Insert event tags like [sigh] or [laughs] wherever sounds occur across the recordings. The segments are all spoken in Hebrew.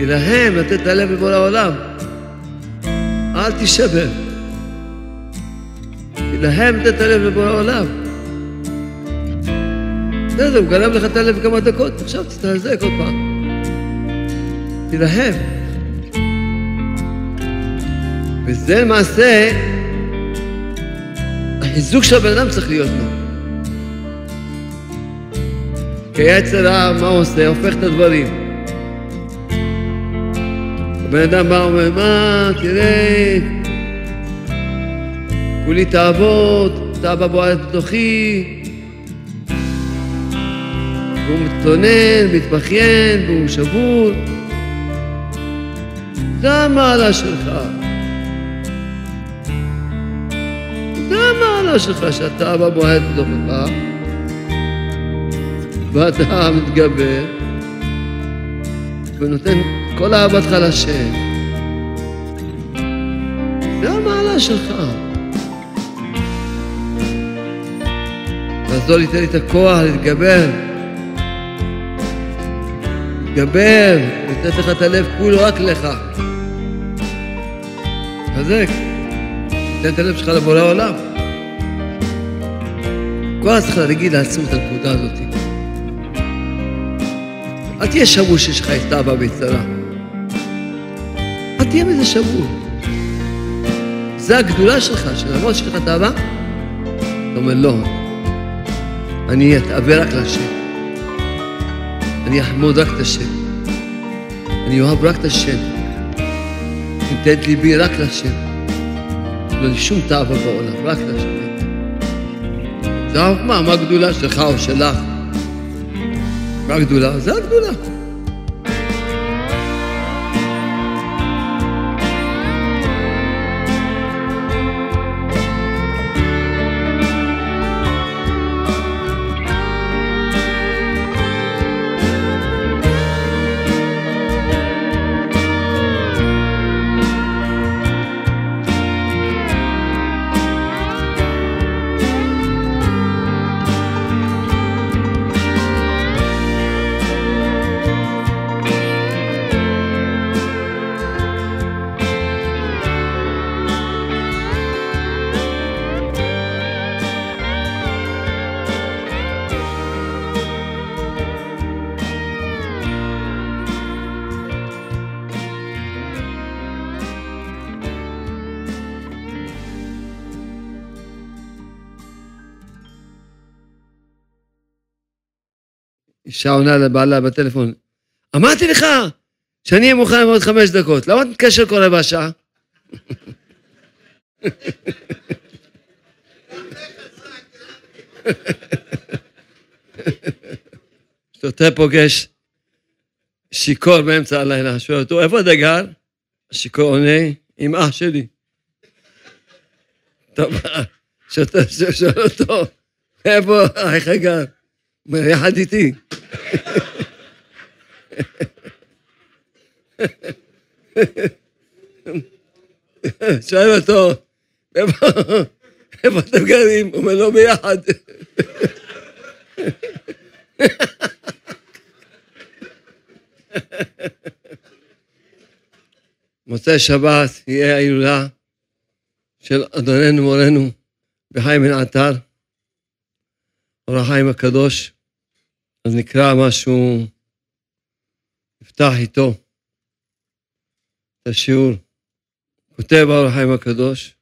כי להם לתת את הלב לבורא העולם. אל תישבר. כי להם לתת את הלב לבורא העולם. בסדר, הוא גנב לך את הלב כמה דקות, עכשיו תתחזק עוד פעם. כי להם. וזה למעשה, החיזוק של הבן אדם צריך להיות לו. כי היצר רע, מה הוא עושה? הופך את הדברים. הבן אדם בא ואומר, מה, תראה, כולי תעבוד, אתה אבא בועט בתוכי. והוא מתלונן, מתבכיין, והוא שבור. זה המעלה שלך. זה המעלה שלך, שאתה אבא בועט בתוכך, ואתה מתגבר, ונותן כל אהבתך לשם. זה המעלה שלך. לעזור לי, תן לי את הכוח להתגבר. להתגבר, לתת לך את הלב כולו רק לך. חזק. תן את הלב שלך לבורא העולם. כל הזמן צריך להגיד לעצמו את הנקודה הזאת. אל תהיה שבור שיש לך את אבא. אל תהיה מזה שבור. זה הגדולה שלך, שלמרות שיש לך את האהבה, אתה אומר, לא, אני אתאווה רק להשם. אני אחמוד רק את השם. אני אוהב רק את השם. נותן את ליבי רק להשם. לא לי שום תאווה בעולם, רק להשם. זה מה, מה הגדולה שלך או שלך? מה הגדולה? זה הגדולה. אישה עונה לבעלה בטלפון, אמרתי לך שאני אהיה מוכן בעוד חמש דקות, למה אתה מתקשר כל רבע שעה? שוטה פוגש שיכור באמצע הלילה, שואל אותו, איפה אתה גר? השיכור עונה, עם אח שלי. טוב, שוטה שואל אותו, איפה אחיך גר? יחד איתי. שואל אותו, איפה אתם גרים? הוא אומר, לא ביחד. מוצאי שבת יהיה ההילולה של אדוננו מורנו בחיים בן עטר, אור החיים הקדוש. אז נקרא משהו, נפתח איתו את השיעור. כותב אור החיים הקדוש,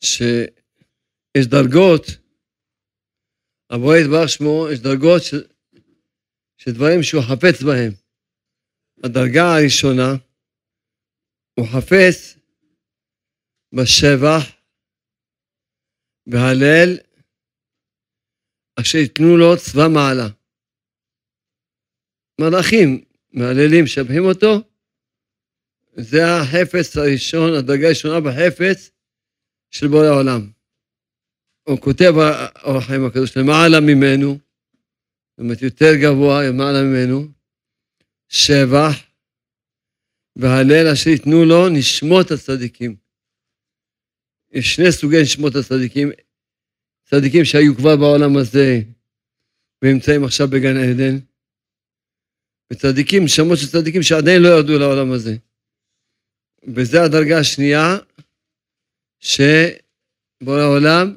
שיש דרגות, הבורא יתברך שמו, יש דרגות ש... שדברים שהוא חפץ בהם. הדרגה הראשונה, הוא חפץ בשבח, בהלל, אשר ייתנו לו צבא מעלה. מלאכים מהללים, משבחים אותו, זה החפץ הראשון, הדרגה הראשונה בחפץ של בורא העולם. הוא כותב באור החיים הקדוש, למעלה ממנו, זאת אומרת יותר גבוה, למעלה ממנו, שבח והלל אשר ייתנו לו נשמות הצדיקים. יש שני סוגי נשמות הצדיקים, צדיקים שהיו כבר בעולם הזה ונמצאים עכשיו בגן עדן, וצדיקים, נשמות של צדיקים שעדיין לא ירדו לעולם הזה. וזו הדרגה השנייה, שבורא העולם,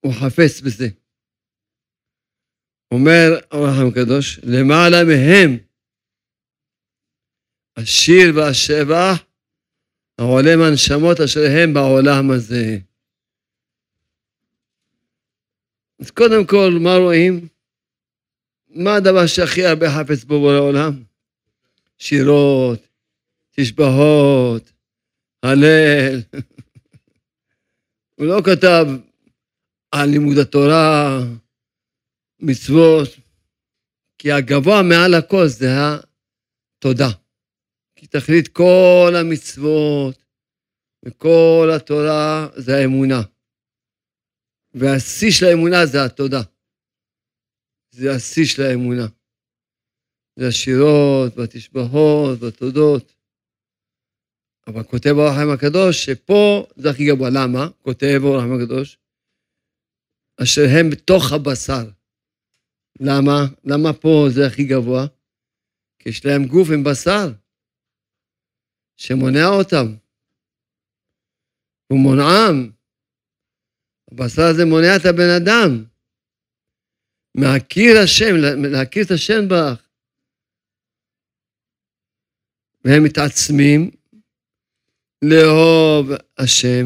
הוא חפץ בזה. אומר אור הקדוש, למעלה מהם השיר והשבח העולה מהנשמות אשר הם בעולם הזה. אז קודם כל, מה רואים? מה הדבר שהכי הרבה חפץ בו בורא עולם? שירות, תשבחות, הלל. הוא לא כתב על לימוד התורה, מצוות, כי הגבוה מעל הכל זה התודה. כי תכלית כל המצוות וכל התורה זה האמונה. והשיא של האמונה זה התודה. זה השיא של האמונה. זה השירות והתשבחות והתודות. אבל כותב אור החיים הקדוש שפה זה הכי גבוה. למה? כותב אור החיים הקדוש, אשר הם בתוך הבשר. למה? למה פה זה הכי גבוה? כי יש להם גוף עם בשר שמונע אותם. הוא מונעם. הבשר הזה מונע את הבן אדם. מהכיר השם, להכיר את השם ברך. והם מתעצמים לאהוב השם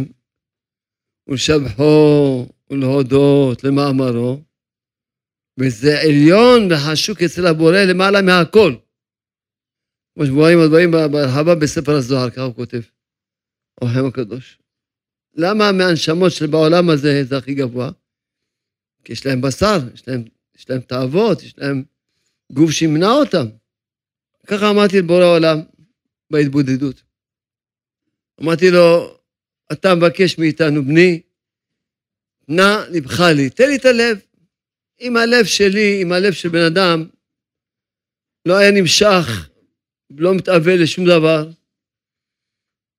ולשבחו ולהודות למאמרו, וזה עליון וחשוק אצל הבורא למעלה מהכל. כמו שבואים הדברים בהרחבה בספר הזוהר, ככה הוא כותב, אורחם הקדוש. למה מהנשמות שבעולם הזה זה הכי גבוה? כי יש להם בשר, יש להם, יש להם תאוות, יש להם גוף שימנע אותם. ככה אמרתי לבורא העולם בהתבודדות. אמרתי לו, אתה מבקש מאיתנו, בני, נא לבך לי, תן לי את הלב. אם הלב שלי, אם הלב של בן אדם לא היה נמשך, לא מתאווה לשום דבר,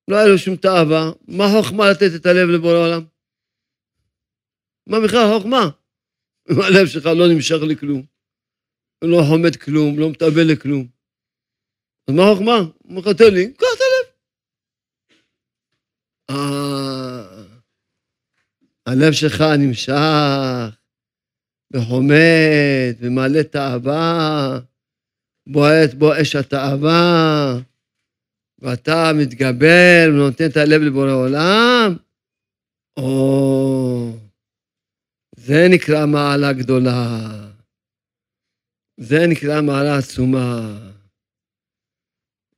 לא היה לו שום תאווה, מה חוכמה לתת את הלב לבורא העולם? מה בכלל חוכמה? אם הלב שלך לא נמשך לכלום, לא חומד כלום, לא מתאווה לכלום. אז מה החוכמה? הוא אומר לך, תן לי, קח את הלב. אה, הלב שלך נמשך וחומד ומעלה תאווה, בועט בו אש התאווה, ואתה מתגבר ונותן את הלב לבורא עולם, או, זה נקרא מעלה גדולה. זה נקרא מעלה עצומה.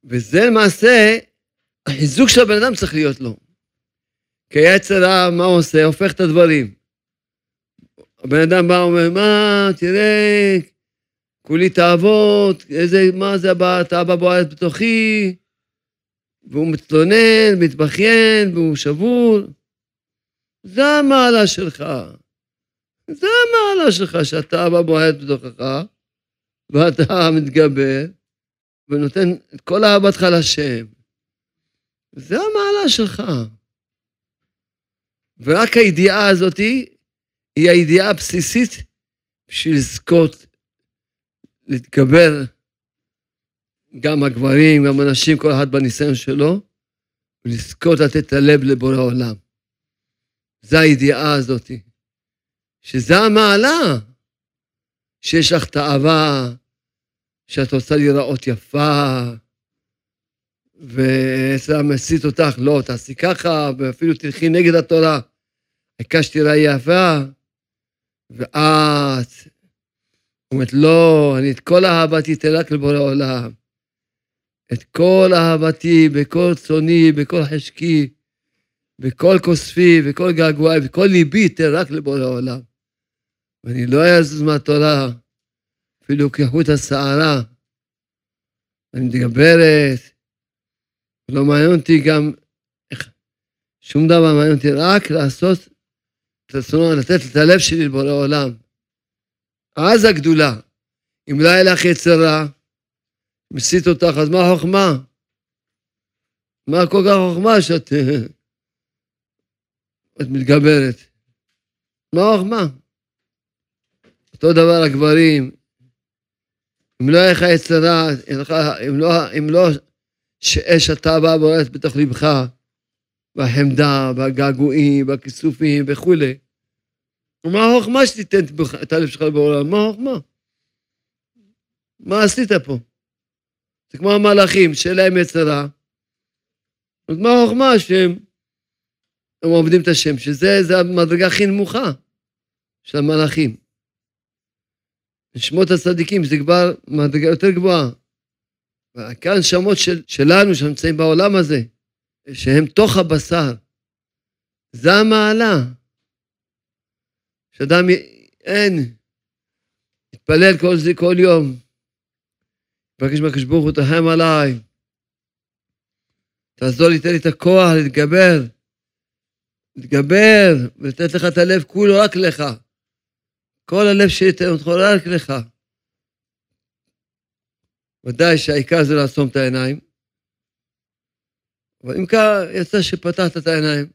וזה למעשה, החיזוק של הבן אדם צריך להיות לו. כי היצר רע, מה הוא עושה? הופך את הדברים. הבן אדם בא ואומר, מה, תראה, כולי תאוות, איזה, מה זה הבא, תאווה בועט בתוכי, והוא מתלונן, מתבכיין, והוא שבור. זה המעלה שלך. זה המעלה שלך, שאתה אבא בועט בתוכך, ואתה מתגבר, ונותן את כל אהבתך לשם. זה המעלה שלך. ורק הידיעה הזאת היא הידיעה הבסיסית בשביל לזכות להתגבר גם הגברים, גם הנשים, כל אחד בניסיון שלו, ולזכות לתת את הלב לבורא עולם. זו הידיעה הזאת, שזה המעלה, שיש לך תאווה, שאת רוצה להיראות יפה, ועצם מסית אותך, לא, תעשי ככה, ואפילו תלכי נגד התורה. העיקר שתיראה יפה, ואת אומרת, לא, אני את כל אהבתי רק לבורא עולם. את כל אהבתי, בכל צוני, בכל חשקי, בכל כוספי, בכל געגועי, בכל ליבי, אתן רק לבורא עולם. ואני לא אעזוז מהתורה, אפילו כחוט השערה. אני מתגברת, לא מעניין אותי גם שום דבר מעניין אותי, רק לעשות את רצונו, לתת את הלב שלי לבורא עולם. אז הגדולה. אם לא היה לך יצר רע, מסית אותך, אז מה החוכמה? מה כל כך חוכמה שאת את מתגברת? מה החוכמה? אותו דבר הגברים, אם לא יהיה לך יצרה, אם לא, אם לא שאש התאווה בוערת בתוך לבך, והחמדה, והגעגועים, והכיסופים וכולי, מה החוכמה שתיתן את הלב שלך בעולם? מה החוכמה? מה עשית פה? זה כמו המלאכים, שאין להם יצרה. אז מה החוכמה שהם הם עובדים את השם, שזה המדרגה הכי נמוכה של המלאכים. נשמות הצדיקים זה כבר מדרגה יותר גבוהה. כאן שמות של, שלנו שנמצאים בעולם הזה, שהם תוך הבשר, זה המעלה. שאדם אין, יתפלל כל כל יום, מבקש מהקדוש ברוך הוא תרחם עליי, תעזור לי, תן לי את הכוח להתגבר, להתגבר ולתת לך את הלב כולו רק לך. כל הלב שלי תן אותך רק לך. ודאי שהעיקר זה לעצום את העיניים. אבל אם כך, יצא שפתחת את העיניים,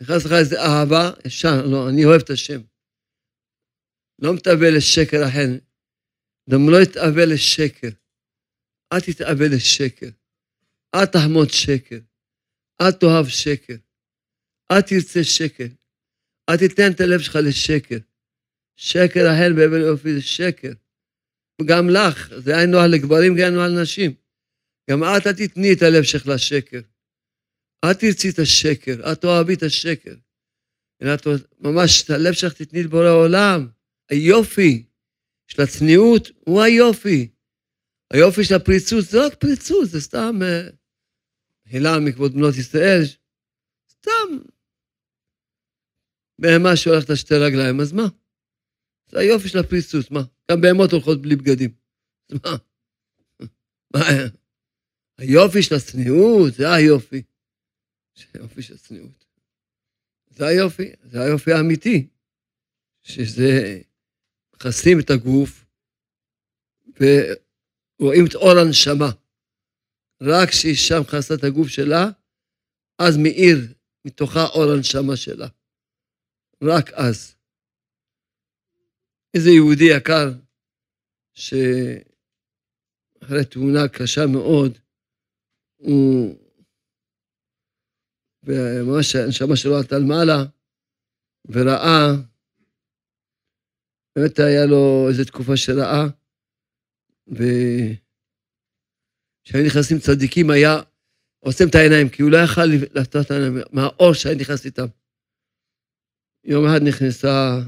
נכנס לך איזה אהבה, ישר, לא, אני אוהב את השם. לא מתאבל לשקר אחר, גם לא יתאבל לשקר. אל תתאבל לשקר. אל תחמוד שקר. אל תאהב שקר. אל תרצה שקר. אל תיתן את הלב שלך לשקר. שקר ההן באבן יופי זה שקר. גם לך, זה היה נוהל לגברים, גם נוהל לנשים. גם את אל תתני את הלב שלך לשקר. אל תרצי את השקר, אל תאהבי את השקר. אלא את ממש את הלב שלך תתני לבורא העולם. היופי של הצניעות הוא היופי. היופי של הפריצות זה רק פריצות, זה סתם מחילה uh, מכבוד בנות ישראל, סתם בהמה שהולכת על שתי רגליים, אז מה? זה היופי של הפריצות, מה? גם בהמות הולכות בלי בגדים. אז מה? [laughs] מה? היופי של הצניעות, זה היופי. היופי של הצניעות. זה היופי, זה היופי האמיתי. שזה, מכסים את הגוף ורואים את אור הנשמה. רק כשאישה מכסה את הגוף שלה, אז מאיר מתוכה אור הנשמה שלה. רק אז. איזה יהודי יקר, שאחרי תאונה קשה מאוד, הוא, וממש הנשמה שלו עלתה למעלה, וראה, באמת היה לו איזו תקופה שראה, וכשהיו נכנסים צדיקים היה עוצם את העיניים, כי הוא לא יכל לעשות את העיניים מהאור שהיה נכנס איתם. יום אחד נכנסה,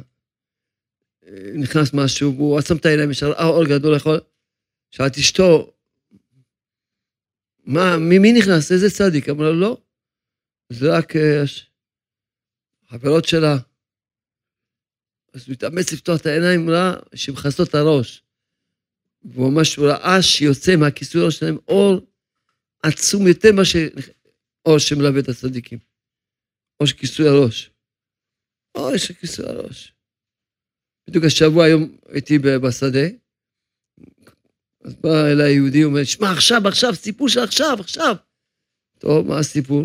נכנס משהו, והוא עצם את העיניים, יש ראה אור גדול יכול. שאלתי אשתו, מה, מי, מי נכנס? איזה צדיק? אמרה לו, לא. זה רק אה, חברות שלה. אז הוא התאמץ לפתוח את העיניים, ראה שמכסות את הראש. והוא ממש ראה שיוצא מהכיסוי הראש שלהם אור עצום יותר מאשר אור שמלווה את הצדיקים. אור של כיסוי הראש. אוי, יש לי כיסוי הראש. בדיוק השבוע היום הייתי בשדה, אז בא אליי יהודי, אומר, שמע, עכשיו, עכשיו, סיפור של עכשיו, עכשיו. טוב, מה הסיפור?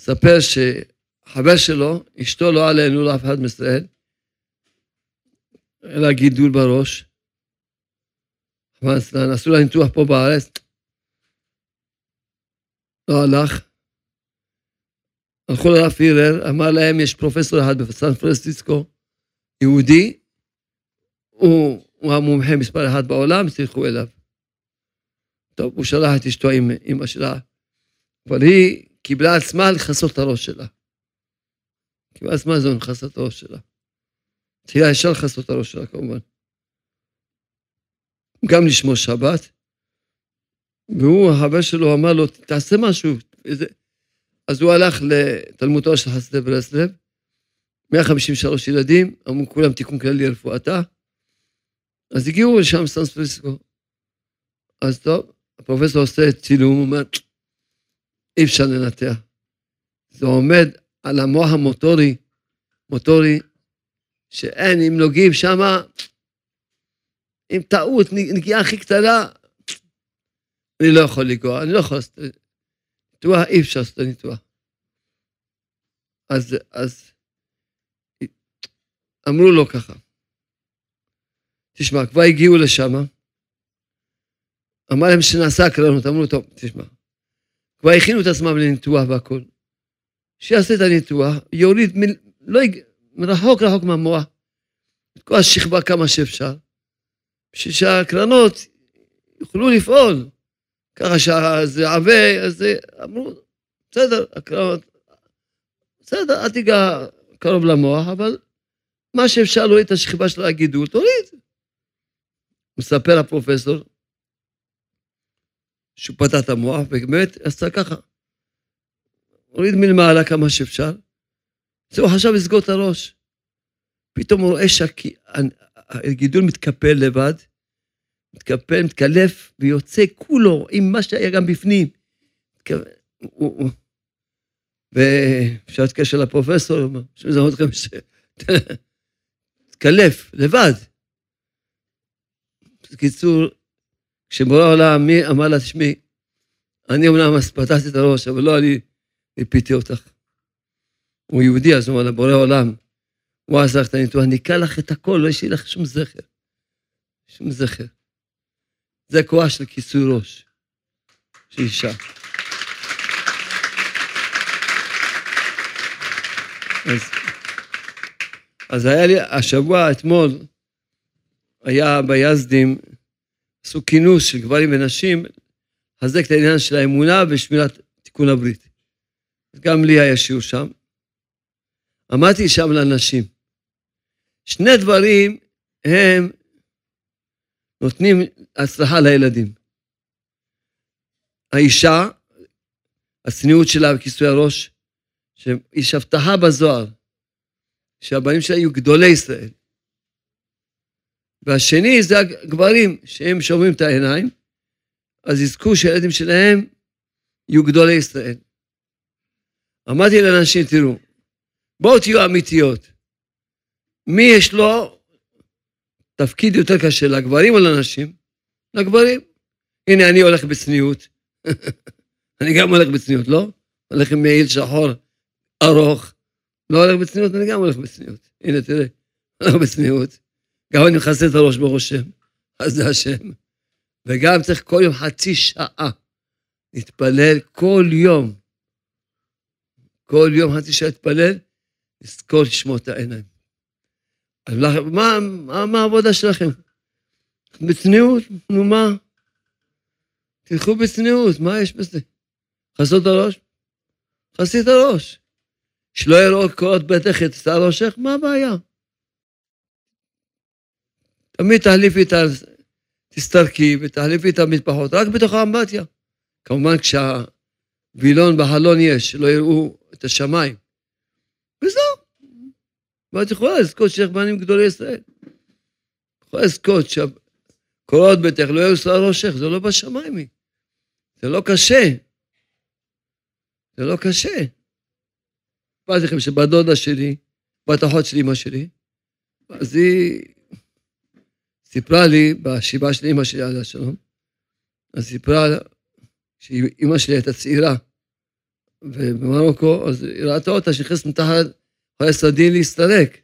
ספר שחבר שלו, אשתו לא עלינו, לאף אחד מישראל, אלא גידול בראש. עשו לה ניתוח פה בארץ, לא הלך. הלכו לרב פירר, אמר להם, יש פרופסור אחד בסן פרנסיסקו, יהודי, הוא, הוא המומחה מספר אחד בעולם, תלכו אליו. טוב, הוא שלח את אשתו עם אמא שלה, אבל היא קיבלה עצמה לכסות את הראש שלה. קיבלה עצמה זו לכסות את הראש שלה. תחילה ישר לכסות את הראש שלה, כמובן. גם לשמור שבת, והוא, החבר שלו, אמר לו, תעשה משהו. אז הוא הלך לתלמודו של חסידי ברסלב, 153 ילדים, אמרו כולם תיקון כללי לרפואתה, אז הגיעו לשם סן פרנסיסקו. אז טוב, הפרופסור עושה צילום, הוא אומר, אי אפשר לנתח. זה עומד על המוח המוטורי, מוטורי, שאין, אם נוגעים שמה, עם טעות, נגיעה הכי קטנה, אני לא יכול לנגוע, אני לא יכול לעשות ניתוח, אי אפשר לעשות ניתוח. אז, אז אמרו לו ככה, תשמע, כבר הגיעו לשם, אמר להם שנעשה הקרנות, אמרו, טוב, תשמע, כבר הכינו את עצמם לניתוח והכול. שיעשה את הניתוח, יוריד, מ... לא, מרחוק רחוק מהמוח, את כל השכבה כמה שאפשר, שהקרנות יוכלו לפעול. ככה שזה עבה, אז אמרו, בסדר, הקרנות, בסדר, אל תיגע קרוב למוח, אבל מה שאפשר להוריד את השכבה של הגידול, תוריד. מספר הפרופסור, שהוא פתח את המוח, ובאמת עשה ככה. הוריד מלמעלה כמה שאפשר. זהו, חשב לסגור את הראש. פתאום הוא רואה שהגידול מתקפל לבד, מתקפל, מתקלף, ויוצא כולו עם מה שהיה גם בפנים. ואפשר להתקשר לפרופסור, שמזהות אתכם ש... [laughs] מתקלף, לבד. בקיצור, כשבורא העולם, מי אמר לה, תשמעי, אני אומנם פתחתי את הראש, אבל לא אני ניפיתי אותך. הוא יהודי, אז הוא אמר לה, בורא עולם, הוא עשה לך את הניתוח, ניקה לך את הכל, לא ישאיר לך שום זכר. שום זכר. זה כוח של כיסוי ראש, של אישה. אז, אז היה לי, השבוע, אתמול, היה ביזדים, עשו כינוס של גברים ונשים, לחזק את העניין של האמונה ושמירת תיקון הברית. גם לי היה שיעור שם. אמרתי שם לאנשים, שני דברים הם נותנים הצלחה לילדים. האישה, הצניעות שלה וכיסוי הראש, שיש הבטחה בזוהר, שהבנים שלה יהיו גדולי ישראל. והשני זה הגברים, שהם שומרים את העיניים, אז יזכו שהילדים שלהם יהיו גדולי ישראל. אמרתי לאנשים, תראו, בואו תהיו אמיתיות. מי יש לו תפקיד יותר קשה, לגברים או לנשים? לגברים. הנה, אני הולך בצניעות. [laughs] אני גם הולך בצניעות, לא? הולך עם מעיל שחור ארוך. לא הולך בצניעות, אני גם הולך בצניעות. הנה, תראה, [laughs] הולך בצניעות. גם אני מכסה את הראש ברוך השם, [laughs] אז זה השם. וגם צריך כל יום חצי שעה להתפלל כל יום. כל יום חצי שעה להתפלל, לזכור לשמור את העיניים. מה, מה, מה העבודה שלכם? בצניעות, נו מה? תלכו בצניעות, מה יש בזה? חסות הראש? חסי את הראש. שלא יראו קורות ביתך את שר ראשך, מה הבעיה? תמיד תחליפי את ה... תסתרקי ותחליפי את המטפחות, רק בתוך האמבטיה. כמובן כשהווילון בחלון יש, שלא יראו את השמיים. וזהו. ואת יכולה לזכות שיש בנים גדולי ישראל. יכולה לזכות שקורות ביתך לא יהיו שר ראשך, זה לא בשמיים. זה לא קשה. זה לא קשה. אמרתי לכם שבת דודה שלי, בת אחות של אמא שלי, אז היא סיפרה לי, בשבעה של אמא שלי, עליה שלום, אז סיפרה שאמא שלי הייתה צעירה, ובמרוקו, אז היא ראתה אותה שנכנסת מתחת חולי סדין להסתלק.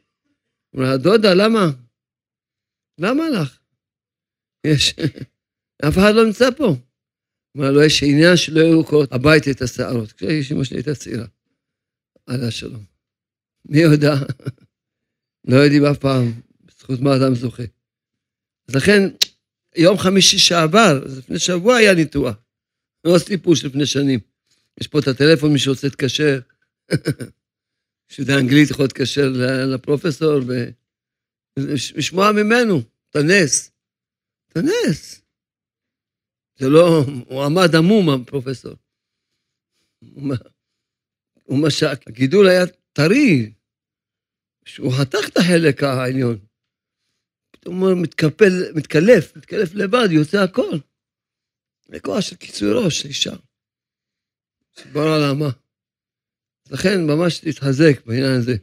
אמרה, דודה, למה? למה לך? יש... אף אחד לא נמצא פה. אמרה לו, יש עניין שלא ירוקות הביתה את השערות. כשאמא שלי הייתה צעירה. עליה שלום. מי יודע? לא יודעים אף פעם, בזכות מה אדם זוכה. אז לכן, יום חמישי שעבר, לפני שבוע היה ניתוח. לא סיפור של לפני שנים. יש פה את הטלפון, מי שרוצה להתקשר. [laughs] שיודע אנגלית יכול להתקשר לפרופסור ולשמוע ממנו את הנס. את הנס. זה לא, הוא עמד עמום, הפרופסור. הוא משק, הגידול היה טרי, שהוא חתך את החלק העליון. פתאום הוא מתקפל, מתקלף, מתקלף לבד, יוצא הכל. זה כוח של קיצור ראש אישה. סיפרה למה. לכן ממש להתחזק בעניין הזה.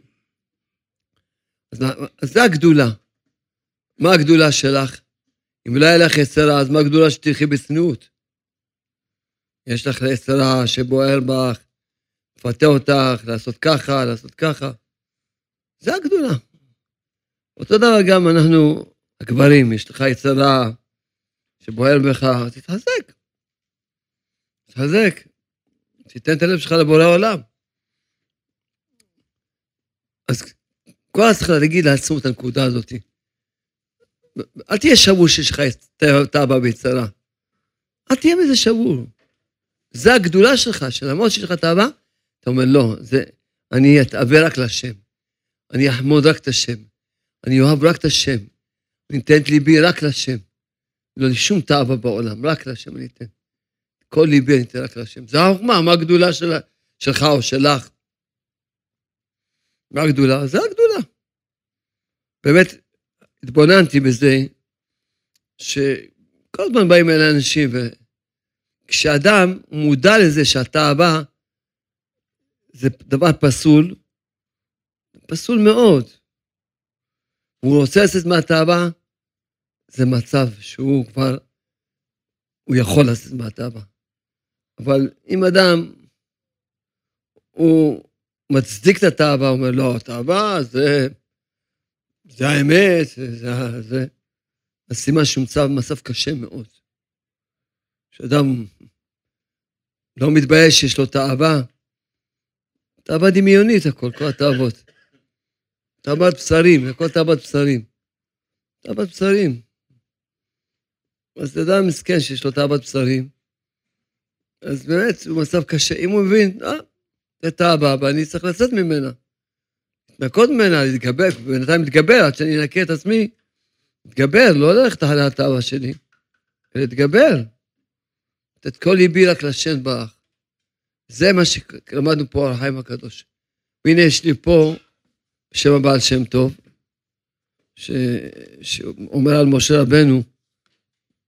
אז, אז זה הגדולה. מה הגדולה שלך? אם לא היה לך יצרה, אז מה הגדולה שתלכי בצניעות? יש לך יצרה שבוער בך, מפתה אותך, לעשות ככה, לעשות ככה. זה הגדולה. אותו דבר גם אנחנו, הגברים, יש לך יצרה שבוער בך, תתחזק. תתחזק. תיתן את הלב שלך לבורא עולם. אז כל הזמן צריך להגיד לעצמו את הנקודה הזאת. אל תהיה שבור שיש לך את האבא ביצרה. אל תהיה מזה שבור. זה הגדולה שלך, שלמרות שיש לך את האבא, אתה אומר, לא, זה, אני אתאווה רק להשם. אני אחמוד רק את השם. אני אוהב רק את השם. אני אתן את ליבי רק להשם. לא לשום תאווה בעולם, רק להשם אני אתן. כל ליבי אני אתן רק להשם. זה החוכמה, מה הגדולה של, שלך או שלך? מה הגדולה? זה הגדולה. באמת, התבוננתי בזה, שכל הזמן באים אלה אנשים, וכשאדם מודע לזה שהתאווה זה דבר פסול, פסול מאוד. הוא רוצה לצאת מהתאווה, זה מצב שהוא כבר, הוא יכול לצאת מהתאווה. אבל אם אדם, הוא מצדיק את התאווה, אומר, לא, התאווה זה, זה האמת, זה, זה, אז סימן שהוא נמצא במצב קשה מאוד. כשאדם לא מתבייש שיש לו תאווה, תאווה דמיונית הכל, כל התאוות. תאוות בשרים, הכל תאוות בשרים. תאוות בשרים. אז יודע מסכן שיש לו תאוות בשרים, אז באמת הוא מצב קשה. אם הוא מבין, אה, תאווה, ואני צריך לצאת ממנה. להתנקות ממנה, להתגבר, בינתיים להתגבר עד שאני אנקה את עצמי. להתגבר, לא ללכת אחרי התאווה שלי, להתגבר. לתת כל ליבי רק לשן ברך. זה מה שלמדנו פה על החיים הקדוש. והנה יש לי פה, בשם הבעל שם טוב, ש... שאומר על משה רבנו,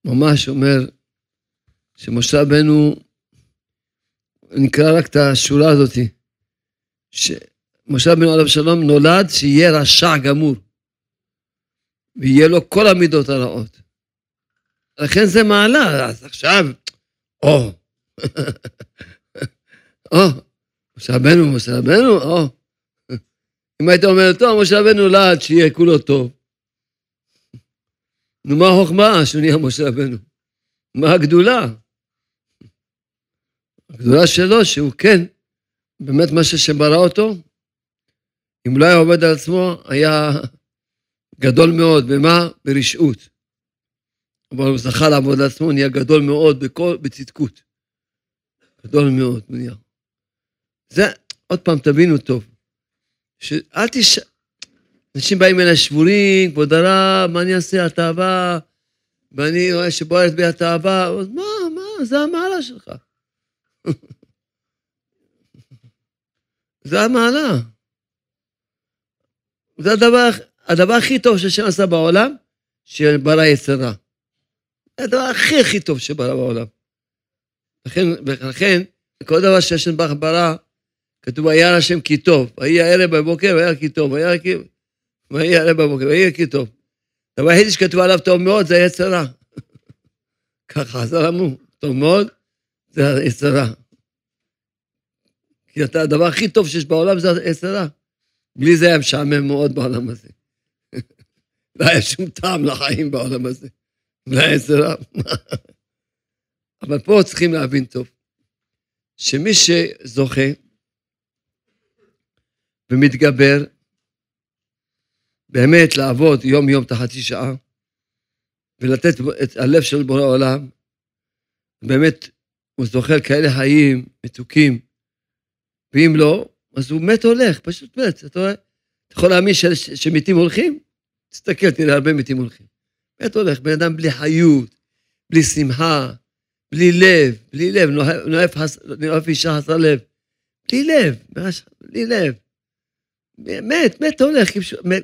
ממש אומר, שמשה רבנו, נקרא רק את השורה הזאתי, שמשה רבנו עליו שלום נולד שיהיה רשע גמור, ויהיה לו כל המידות הרעות. לכן זה מעלה, אז עכשיו, או, [laughs] או, משה רבנו, משה רבנו, או. אם היית אומר, טוב, משה רבנו נולד, שיהיה כולו טוב. נו, מה החוכמה שהוא נהיה משה רבנו? מה הגדולה? הגדולה שלו, שהוא כן, באמת מה שברא אותו, אם לא היה עובד על עצמו, היה גדול מאוד. במה? ברשעות. אבל הוא זכה לעבוד על עצמו, נהיה גדול מאוד בכל, בצדקות. גדול מאוד, נהיה. זה, עוד פעם, תבינו טוב. שאל תש... אנשים באים אליי שבורים, כבוד הרב, מה אני אעשה, התאווה, ואני רואה שבוערת בי התאווה, אז מה, מה, זה המעלה שלך. [laughs] זה המעלה. זה הדבר, הדבר הכי טוב שהשם עשה בעולם, שברא יצרה. זה הדבר הכי הכי טוב שברא בעולם. לכן, לכן כל דבר שהשם ברא, כתוב, וירא השם כי טוב. ויהי הערב בבוקר, וירא כי טוב. ויהי הערב בבוקר, ויהי כי טוב. הדבר היחידי שכתוב עליו טוב מאוד, זה יצר רע. [laughs] ככה חז"ל אמרו, טוב מאוד, זה יצר רע. כי אתה, הדבר הכי טוב שיש בעולם זה יצר רע. בלי זה היה משעמם מאוד בעולם הזה. [laughs] לא היה שום טעם לחיים בעולם הזה. זה היה יצר רע. [laughs] אבל פה צריכים להבין טוב, שמי שזוכה, ומתגבר, באמת לעבוד יום-יום החצי שעה, ולתת את הלב של בורא עולם, באמת הוא זוכר כאלה חיים מתוקים, ואם לא, אז הוא מת הולך, פשוט מת. אתה רואה? אתה יכול להאמין ש, שמתים הולכים? תסתכל, תראה, הרבה מתים הולכים. מת הולך, בן אדם בלי חיות, בלי שמחה, בלי לב, בלי לב, נואף אישה חסר לב. בלי לב, בלי לב. מת, מת הולך,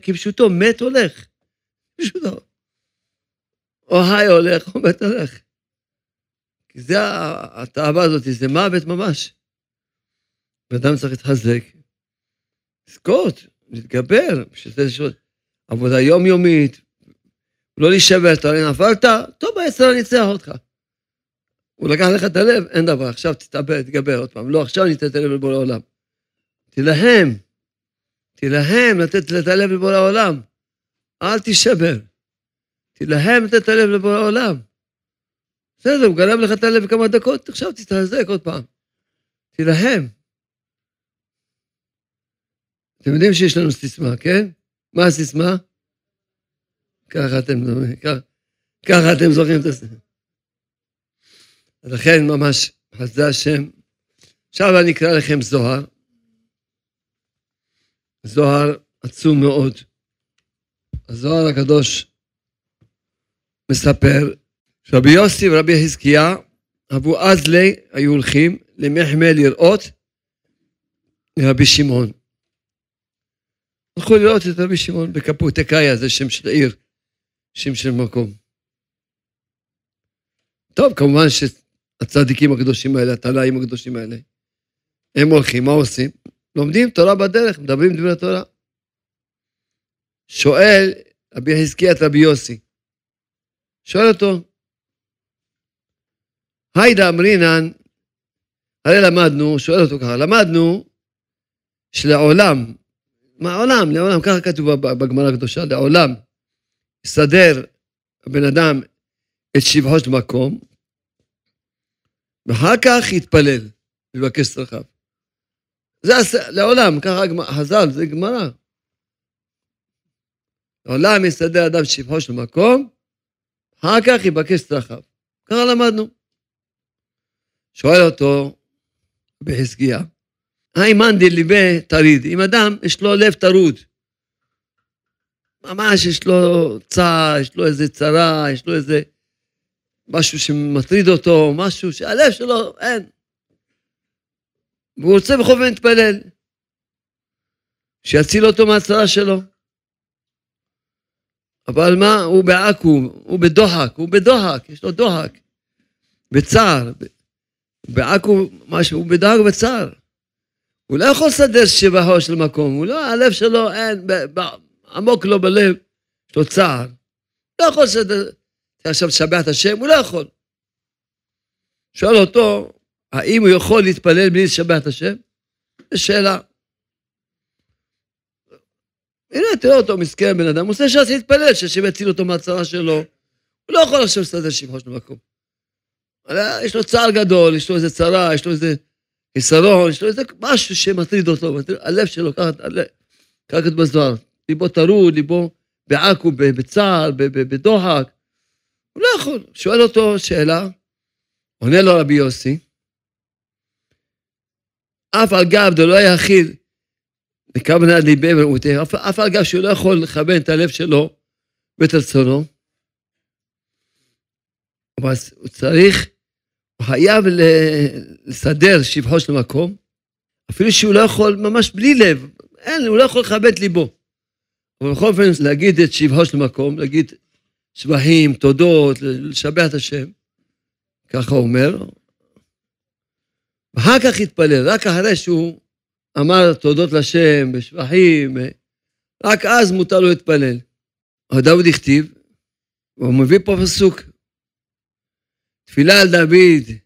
כפשוטו, מת הולך. כפשוטו. או היי הולך, או מת הולך. כי זה התאווה הזאת, זה מוות ממש. ואדם צריך להתחזק, לזכות, להתגבר, שזה עבודה יומיומית, לא להישבר, אתה נפלת, טוב, היצר ניצח אותך. הוא לקח לך את הלב, אין דבר, עכשיו תתאבד, תתגבר עוד פעם. לא, עכשיו אני אתן את הלב לבורא עולם. תילהם. תילהם לתת את הלב לבורא העולם. אל תישבר. תילהם לתת את הלב לבורא העולם. בסדר, הוא גנב לך את הלב כמה דקות, עכשיו תתחזק עוד פעם. תילהם. אתם יודעים שיש לנו סיסמה, כן? מה הסיסמה? ככה אתם, ככה אתם זוכרים את הסיסמה. לכן ממש חסדי השם. עכשיו אני אקרא לכם זוהר. זוהר עצום מאוד. הזוהר הקדוש מספר שרבי יוסי ורבי חזקיה אבו אזלי היו הולכים למחמל לראות לרבי שמעון. הלכו לראות את רבי שמעון בקפוטקאיה, זה שם של עיר, שם של מקום. טוב, כמובן שהצדיקים הקדושים האלה, התנאים הקדושים האלה, הם הולכים, מה עושים? לומדים תורה בדרך, מדברים דברי תורה. שואל רבי חזקיה את רבי יוסי, שואל אותו, היידה אמרינן, הרי למדנו, שואל אותו ככה, למדנו שלעולם, מה עולם, לעולם, ככה כתוב בגמרא הקדושה, לעולם יסדר הבן אדם את שבחו של מקום, ואחר כך יתפלל ויבקש צרכיו. זה לעולם, ככה חז"ל, זה גמרא. לעולם יסדר אדם שבחו של מקום, אחר כך יבקש צרכיו. ככה למדנו. שואל אותו בחזקיה, היי מנדי ליבי טריד, אם אדם יש לו לב טרוד, ממש יש לו צער, יש לו איזה צרה, יש לו איזה משהו שמטריד אותו, משהו שהלב שלו אין. והוא רוצה בכל זאת להתפלל, שיציל אותו מהצרה שלו. אבל מה, הוא בעכו"ם, הוא בדוחק, הוא בדוחק, יש לו דוחק, בצער. בעכו"ם, משהו, הוא בדוחק בצער. הוא לא יכול לסדר שבחו של מקום, הוא לא, הלב שלו אין, עמוק לו בלב, יש לו צער. לא יכול לסדר, עכשיו לשבח את השם, הוא לא יכול. שואל אותו, האם הוא יכול להתפלל בלי לשבח את השם? זו שאלה. הנה, תראה אותו, מסכן בן אדם, הוא עושה ש"ס להתפלל, שהשם יציל אותו מהצרה שלו. הוא לא יכול עכשיו לסדר שבחו של מקום. יש לו צער גדול, יש לו איזה צרה, יש לו איזה חיסרון, יש לו איזה משהו שמטריד אותו, הלב שלו, ככה, ככה כתוב בזוהר, ליבו טרוד, ליבו בעכו, בצער, בדוחק. הוא לא יכול. שואל אותו שאלה, עונה לו רבי יוסי, אף על גב דלא היחיד, וכוונה ליבי ורעותי, אף, אף על גב שהוא לא יכול לכוון את הלב שלו ואת רצונו, אבל הוא צריך, הוא חייב לסדר שבחו של מקום, אפילו שהוא לא יכול, ממש בלי לב, אין, הוא לא יכול לכבד את ליבו. אבל בכל אופן, להגיד את שבחו של מקום, להגיד שבחים, תודות, לשבח את השם, ככה הוא אומר, ואחר כך התפלל, רק אחרי שהוא אמר תודות לשם, בשבחים, רק אז מותר לו להתפלל. דוד הכתיב, והוא מביא פה פסוק, תפילה על דוד,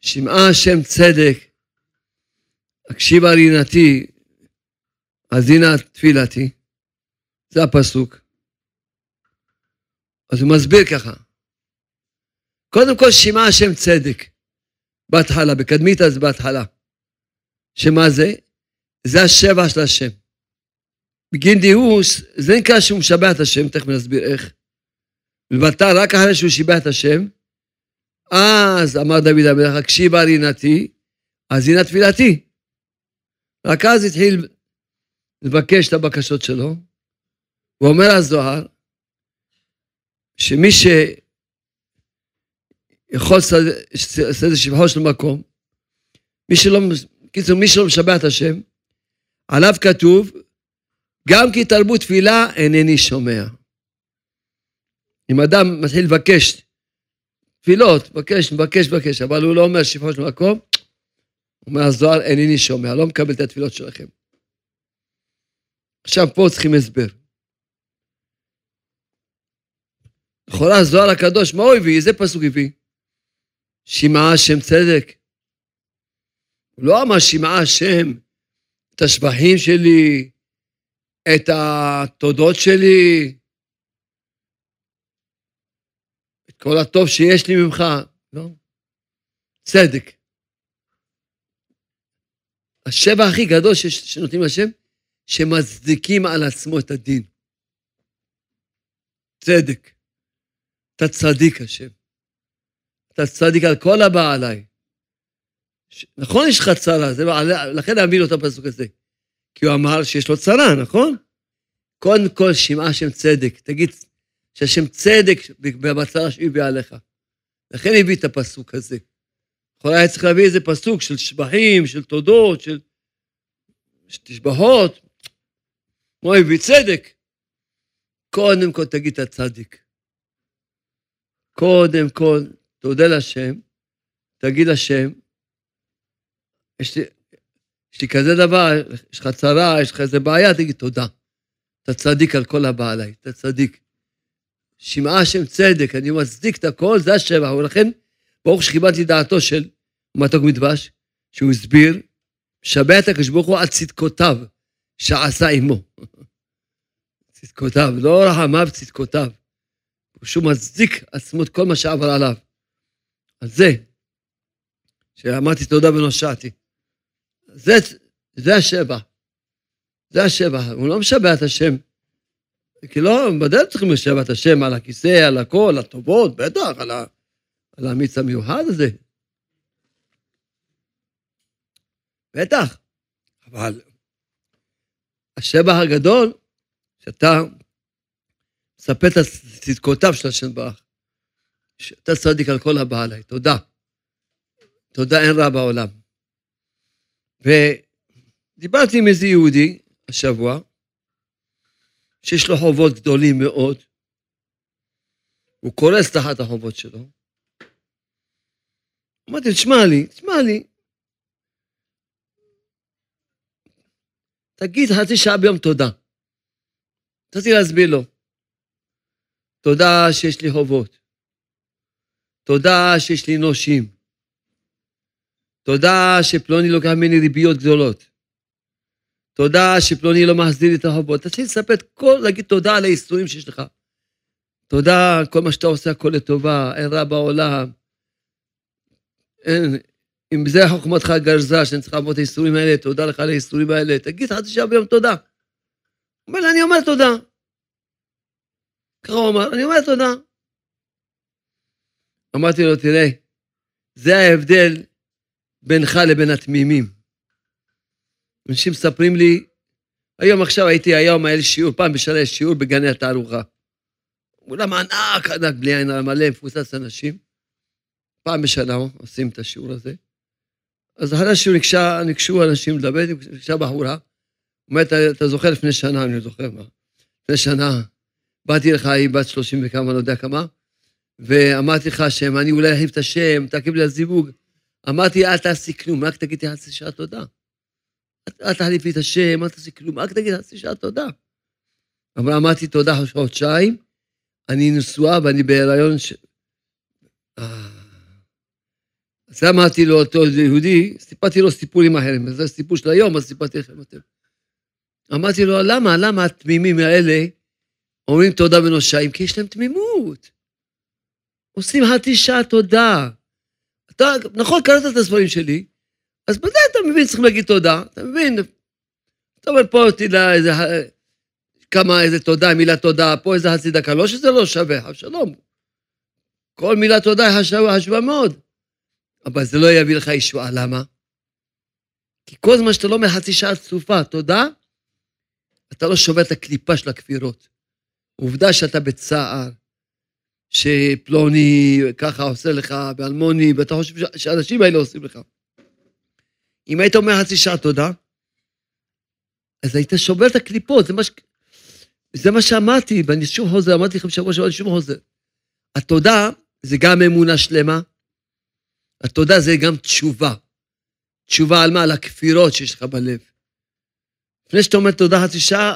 שמעה השם צדק, הקשיבה רינתי, האזינה תפילתי. זה הפסוק. אז הוא מסביר ככה. קודם כל, שמעה השם צדק. בהתחלה, בקדמית אז בהתחלה. שמה זה? זה השבע של השם. בגין דיוס, זה נקרא שהוא משבח את השם, תכף נסביר איך. ובתר, רק אחרי שהוא שיבח את השם, אז אמר דוד המלך, הקשיבה רינתי, אז הנה תפילתי. רק אז התחיל לבקש את הבקשות שלו, ואומר הזוהר, שמי שיכול לעשות שבחו של מקום, מי שלא, קיצור, מי שלא משבח את השם, עליו כתוב, גם כי תרבו תפילה אינני שומע. אם אדם מתחיל לבקש תפילות, מבקש, מבקש, מבקש, אבל הוא לא אומר שבחו של מקום, הוא אומר הזוהר אינני שומע, לא מקבל את התפילות שלכם. עכשיו פה צריכים הסבר. לכאורה הזוהר הקדוש, מה הוא הביא? איזה פסוק הביא? שמעה השם צדק. הוא לא אמר שמעה השם את השבחים שלי, את התודות שלי. את כל הטוב שיש לי ממך. לא. צדק. השבע הכי גדול שנותנים לשם, שמצדיקים על עצמו את הדין. צדק. אתה צדיק, השם. אתה צדיק על כל הבא עליי. נכון, יש לך צרה, זה, לכן להביא לו את הפסוק הזה. כי הוא אמר שיש לו צרה, נכון? קודם כל, שמעה שם צדק. תגיד שהשם צדק בצרה שהביא עליך. לכן הביא את הפסוק הזה. יכול היה צריך להביא איזה פסוק של שבחים, של תודות, של תשבחות. כמו הביא צדק. קודם כל תגיד את הצדיק. קודם כל, תודה לשם, תגיד לשם, יש לי, יש לי כזה דבר, יש לך צרה, יש לך איזה בעיה, תגיד תודה. אתה צדיק על כל הבא עליי, אתה צדיק. שמעה השם צדק, אני מצדיק את הכל, זה השבע. ולכן, ברוך שכיבדתי דעתו של מתוק מדבש, שהוא הסביר, משבע את הקדוש ברוך הוא על צדקותיו שעשה עמו. [laughs] צדקותיו, לא רחמיו, צדקותיו. שהוא מצדיק עצמו את כל מה שעבר עליו. אז זה, שאמרתי תודה ונושעתי. זה, זה השבע. זה השבע. הוא לא משבע את השם. כי לא, בדרך צריכים לשבע את השם על הכיסא, על הכל, הטובות, בטח, על, ה, על המיץ המיוחד הזה. בטח. אבל השבע הגדול, שאתה מספר את צדקותיו של השם ברח. שאתה צדיק על כל הבא עליי, תודה. תודה אין רע בעולם. ודיברתי עם איזה יהודי השבוע, שיש לו חובות גדולים מאוד, הוא קורס תחת החובות שלו. אמרתי, תשמע לי, תשמע לי, תגיד חצי שעה ביום תודה. רציתי להסביר לו. תודה שיש לי חובות. תודה שיש לי נושים. תודה שפלוני לוקח ממני ריביות גדולות. תודה שפלוני לא מחזיר לי את החובות. תתחיל לספר את כל, להגיד תודה על האיסורים שיש לך. תודה כל מה שאתה עושה, הכל לטובה, אין רע בעולם. אין, אם זה חוכמתך גרזה, שאני צריך לעבור את האיסורים האלה, תודה לך על האיסורים האלה. תגיד חצי שעה ביום תודה. הוא אומר אני אומר תודה. ככה הוא אמר, אני אומר תודה. אמרתי לו, תראה, זה ההבדל בינך לבין התמימים. אנשים מספרים לי, היום עכשיו הייתי, היום היה לי שיעור, פעם בשנה יש שיעור בגני התערוכה. אולם ענק, ענק, בלי עין מלא, מפוצץ אנשים. פעם בשנה עושים את השיעור הזה. אז אחרי השיעור ניגשו אנשים לדבר, ניגשה בחורה. אומרת, אתה זוכר לפני שנה, אני זוכר מה. לפני שנה, באתי לך, היא בת שלושים וכמה, לא יודע כמה, ואמרתי לך שם, אני אולי אחליף את השם, תקים לי הזיווג. אמרתי, אל תעשי כלום, רק תגידי חצי שעה תודה. אל תחליפי את השם, אל תעשי כלום, רק תגידי חצי שעה תודה. אבל אמרתי תודה חודשיים, אני נשואה ואני בהיריון ש... אה. אז אמרתי לו, אותו יהודי, סיפרתי לו סיפורים אחרים, זה הסיפור של היום, אז סיפרתי לכם אתם. אמרתי לו, למה, למה התמימים האלה אומרים תודה ונושעים? כי יש להם תמימות. עושים חצי שעה תודה. אתה, נכון, קראת את הספרים שלי, אז בזה אתה מבין, צריכים להגיד תודה, אתה מבין? אתה אומר פה תהילה איזה, כמה, איזה תודה, מילה תודה, פה איזה חצי דקה, לא שזה לא שווה, אבשלום. כל מילה תודה חשובה, חשובה מאוד. אבל זה לא יביא לך ישועה, למה? כי כל זמן שאתה לא אומר חצי שעה צופה, תודה, אתה לא שובר את הקליפה של הכפירות. עובדה שאתה בצער, שפלוני ככה עושה לך, באלמוני, ואתה חושב שהאנשים האלה עושים לך. אם היית אומר חצי שעה תודה, אז היית שובר את הקליפות, זה מה, ש... זה מה שאמרתי, ואני שוב חוזר, אמרתי לכם שבוע שבוע, אני שוב חוזר. התודה זה גם אמונה שלמה, התודה זה גם תשובה. תשובה על מה? על הכפירות שיש לך בלב. לפני שאתה אומר תודה חצי שעה,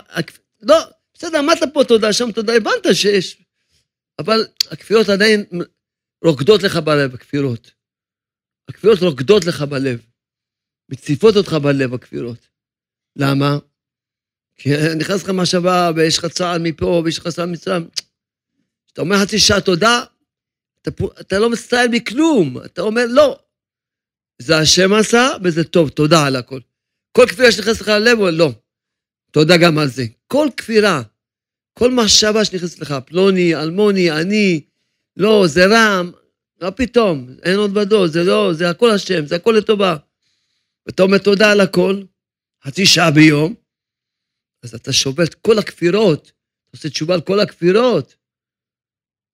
לא, בסדר, אמרת פה תודה, שם תודה, הבנת שיש. אבל הכפירות עדיין רוקדות לך בלב, הכפירות. הכפירות רוקדות לך בלב. מציפות אותך בלב, הכפירות. למה? כי נכנס לך מחשבה, ויש לך צער מפה, ויש לך צער מצרים. כשאתה אומר חצי שעה תודה, אתה, אתה לא מצטער מכלום, אתה אומר, לא. זה השם עשה, וזה טוב, תודה על הכל. כל כפירה שנכנסת לך ללב, הוא לא. תודה גם על זה. כל כפירה, כל מחשבה שנכנסת לך, פלוני, אלמוני, אני, לא, זה רם, מה פתאום, אין עוד בדו, זה לא, זה הכל השם, זה הכל לטובה. ואתה אומר תודה על הכל, חצי שעה ביום, אז אתה שובר את כל הכפירות, אתה עושה תשובה על כל הכפירות.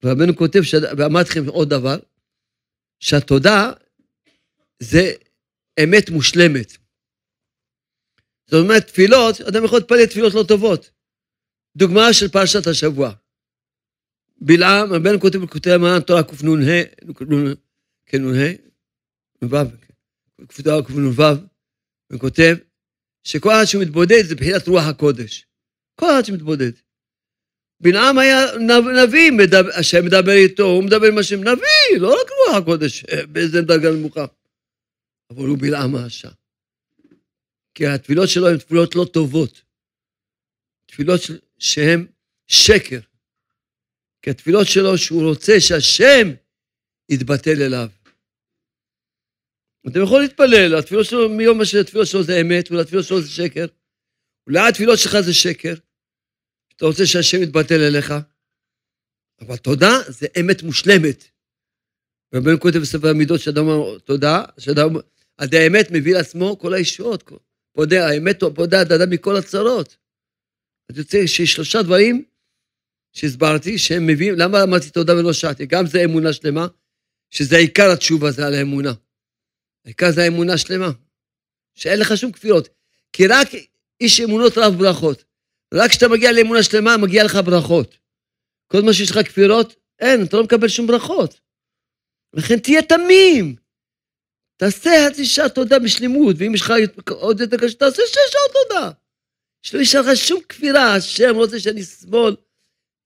ורבנו כותב, ואמרתי לכם עוד דבר, שהתודה זה אמת מושלמת. זאת אומרת, תפילות, אדם יכול להתפלל תפילות לא טובות. דוגמה של פרשת השבוע. בלעם, רבנו כותב בכותב מרן תורה קנ"ה, כנ"ה, נ"ו, קנ"ו, וכותב שכל אחד שמתבודד זה בחינת רוח הקודש. כל אחד שמתבודד. בלעם היה נביא, השם מדבר איתו, הוא מדבר עם השם, נביא, לא רק רוח הקודש, באיזה דרגה נמוכה. אבל הוא בלעם האשה. כי התפילות שלו הן תפילות לא טובות. תפילות שהן שקר. כי התפילות שלו, שהוא רוצה שהשם יתבטל אליו. אתם יכולים להתפלל, התפילות שלו, מיום שהתפילות שלו זה אמת, אולי התפילות שלו זה שקר. אולי התפילות שלך זה שקר. אתה רוצה שהשם יתבטל אליך. אבל תודה זה אמת מושלמת. רבנו כותב בספר המידות שאדם אומר תודה, שאדם, עד האמת מביא לעצמו כל הישועות. פודה, האמת פודה עד אדם מכל הצרות. אז יוצא שלושה דברים שהסברתי, שהם מביאים, למה אמרתי תודה ולא שעתי? גם זה אמונה שלמה, שזה עיקר התשובה, זה על האמונה. העיקר זה האמונה שלמה, שאין לך שום כפירות. כי רק איש אמונות רב ברכות. רק כשאתה מגיע לאמונה שלמה, מגיע לך ברכות. כל מה שיש לך כפירות, אין, אתה לא מקבל שום ברכות. לכן תהיה תמים. תעשה חצי שעה תודה בשלמות, ואם יש לך עוד יותר קשה, תעשה שש שעות תודה. שלא יש לך שום כפירה, השם רוצה שאני אסבול,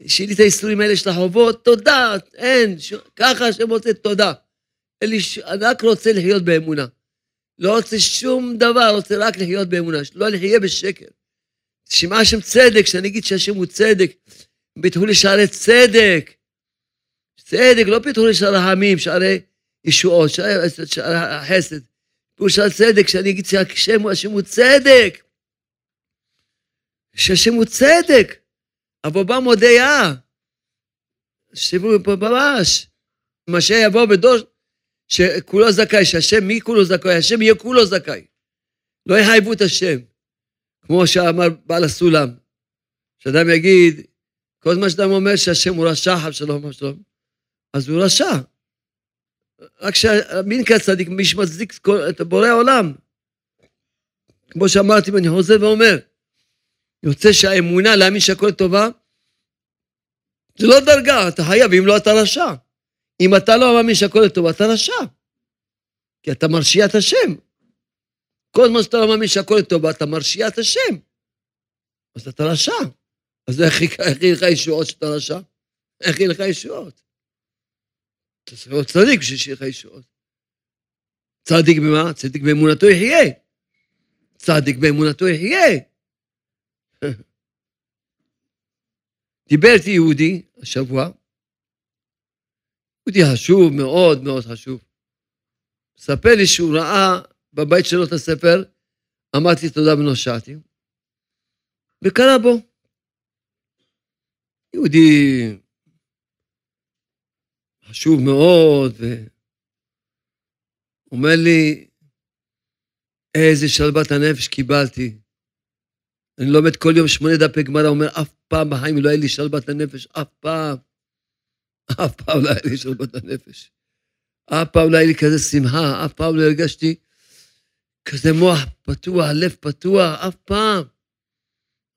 שיהיה לי את האיסורים האלה של החובות, תודה, אין, ש... ככה השם רוצה תודה. אני רק רוצה לחיות באמונה. לא רוצה שום דבר, רוצה רק לחיות באמונה, שלא נחיה בשקר. שמע השם צדק, שאני אגיד שהשם הוא צדק, פיתחו לי שערי צדק. צדק, לא פיתחו לי שערי העמים, שערי ישועות, שערי, שערי החסד. פיתחו שערי צדק, שאני אגיד שהשם הוא צדק. שהשם הוא צדק. אבל בא מודעה, שיבוא פה ממש, משה יבוא בדור שכולו זכאי, שהשם, מי כולו זכאי? השם יהיה כולו זכאי. לא יחייבו את השם. כמו שאמר בעל הסולם, שאדם יגיד, כל זמן שאדם אומר שהשם הוא רשע, חב שלום, שלום, אז הוא רשע. רק שהמין כצדיק, מי שמצדיק את בורא עולם. כמו שאמרתי, ואני חוזר ואומר, יוצא שהאמונה להאמין שהכל טובה, זה לא דרגה, אתה חייב, אם לא אתה רשע. אם אתה לא מאמין שהכל לטובה, אתה רשע. כי אתה מרשיע את השם. כל זמן שאתה לא מאמין שהכל לטובה, אתה מרשיע את השם. אז אתה רשע. אז איך יהיה לך ישועות שאתה רשע? איך יהיה לך ישועות? אתה צריך להיות צדיק בשביל שיהיה לך ישועות. צדיק במה? צדיק באמונתו יחיה. צדיק באמונתו יחיה. [laughs] דיבר איתי יהודי השבוע, יהודי חשוב, מאוד מאוד חשוב. מספר לי שהוא ראה בבית שלו את הספר, אמרתי תודה ונושעתי, וקרא בו. יהודי חשוב מאוד, ואומר לי, איזה שלוות הנפש קיבלתי. אני לומד כל יום שמונה דפי גמרא, אומר, אף פעם בחיים לא היה לי שלוות הנפש, אף פעם. אף פעם לא היה לי שלוות הנפש. אף פעם לא היה לי כזה שמחה, אף פעם לא הרגשתי כזה מוח פתוח, לב פתוח, אף פעם.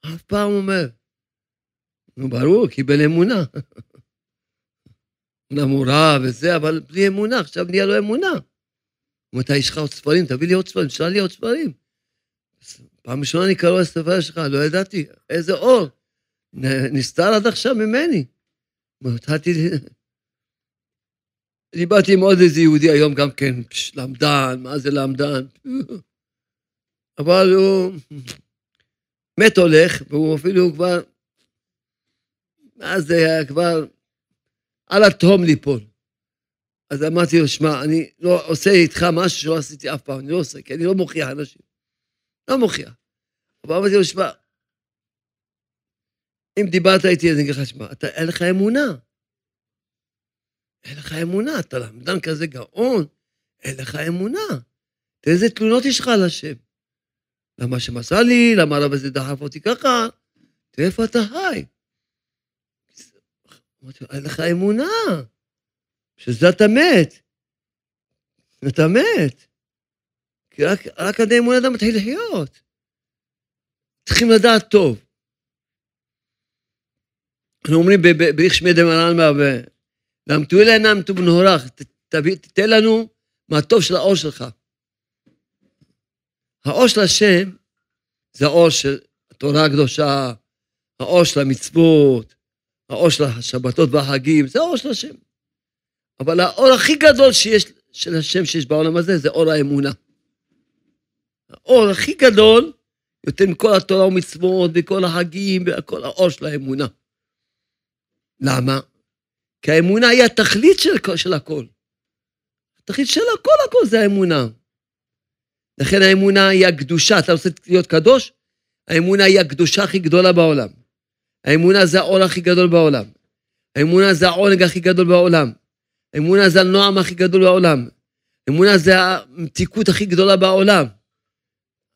אף פעם הוא אומר. נו, ברור, קיבל אמונה. [laughs] אמונה מורה וזה, אבל בלי אמונה, עכשיו נהיה לו אמונה. הוא אומר, יש לך עוד ספרים, תביא לי עוד ספרים, תשאל לי עוד ספרים. פעם ראשונה אני קרוא לספר שלך, לא ידעתי, איזה אור. נסתר עד עכשיו ממני. התחלתי... דיברתי עם עוד איזה יהודי היום גם כן, למדן, מה זה למדן? אבל הוא מת הולך, והוא אפילו כבר, מה זה היה כבר על התהום ליפול. אז אמרתי לו, שמע, אני לא עושה איתך משהו שלא עשיתי אף פעם, אני לא עושה, כי אני לא מוכיח אנשים. לא מוכיח. אבל אמרתי לו, שמע, אם דיברת איתי, אז אני אגיד לך, שמע, אתה, אין לך אמונה. אין לך אמונה, אתה למדן כזה גאון, אין לך אמונה. תראה איזה תלונות יש לך על השם. למה השם עשה לי, למה הרב הזה דחף אותי ככה, תראה איפה אתה חי. אמרתי לו, אין לך אמונה. שזה אתה מת. אתה מת. כי רק, רק עדי אמונה אדם מתחיל לחיות. צריכים לדעת טוב. אנחנו אומרים באיך שמי דמר עלמא, למתו אלינו נמתו בנהורך, תתן לנו מהטוב של האור שלך. האור של השם זה האור של התורה הקדושה, האור של המצוות, האור של השבתות והחגים, זה האור של השם. אבל האור הכי גדול שיש, של השם שיש בעולם הזה, זה אור האמונה. האור הכי גדול, יותר מכל התורה ומצוות וכל החגים וכל האור של האמונה. למה? כי האמונה היא התכלית של, של הכל. התכלית של הכל, הכל זה האמונה. לכן האמונה היא הקדושה. אתה רוצה להיות קדוש? האמונה היא הקדושה הכי גדולה בעולם. האמונה זה האור הכי גדול בעולם. האמונה זה העונג הכי גדול בעולם. האמונה זה הנועם הכי גדול בעולם. אמונה זה המתיקות הכי גדולה בעולם.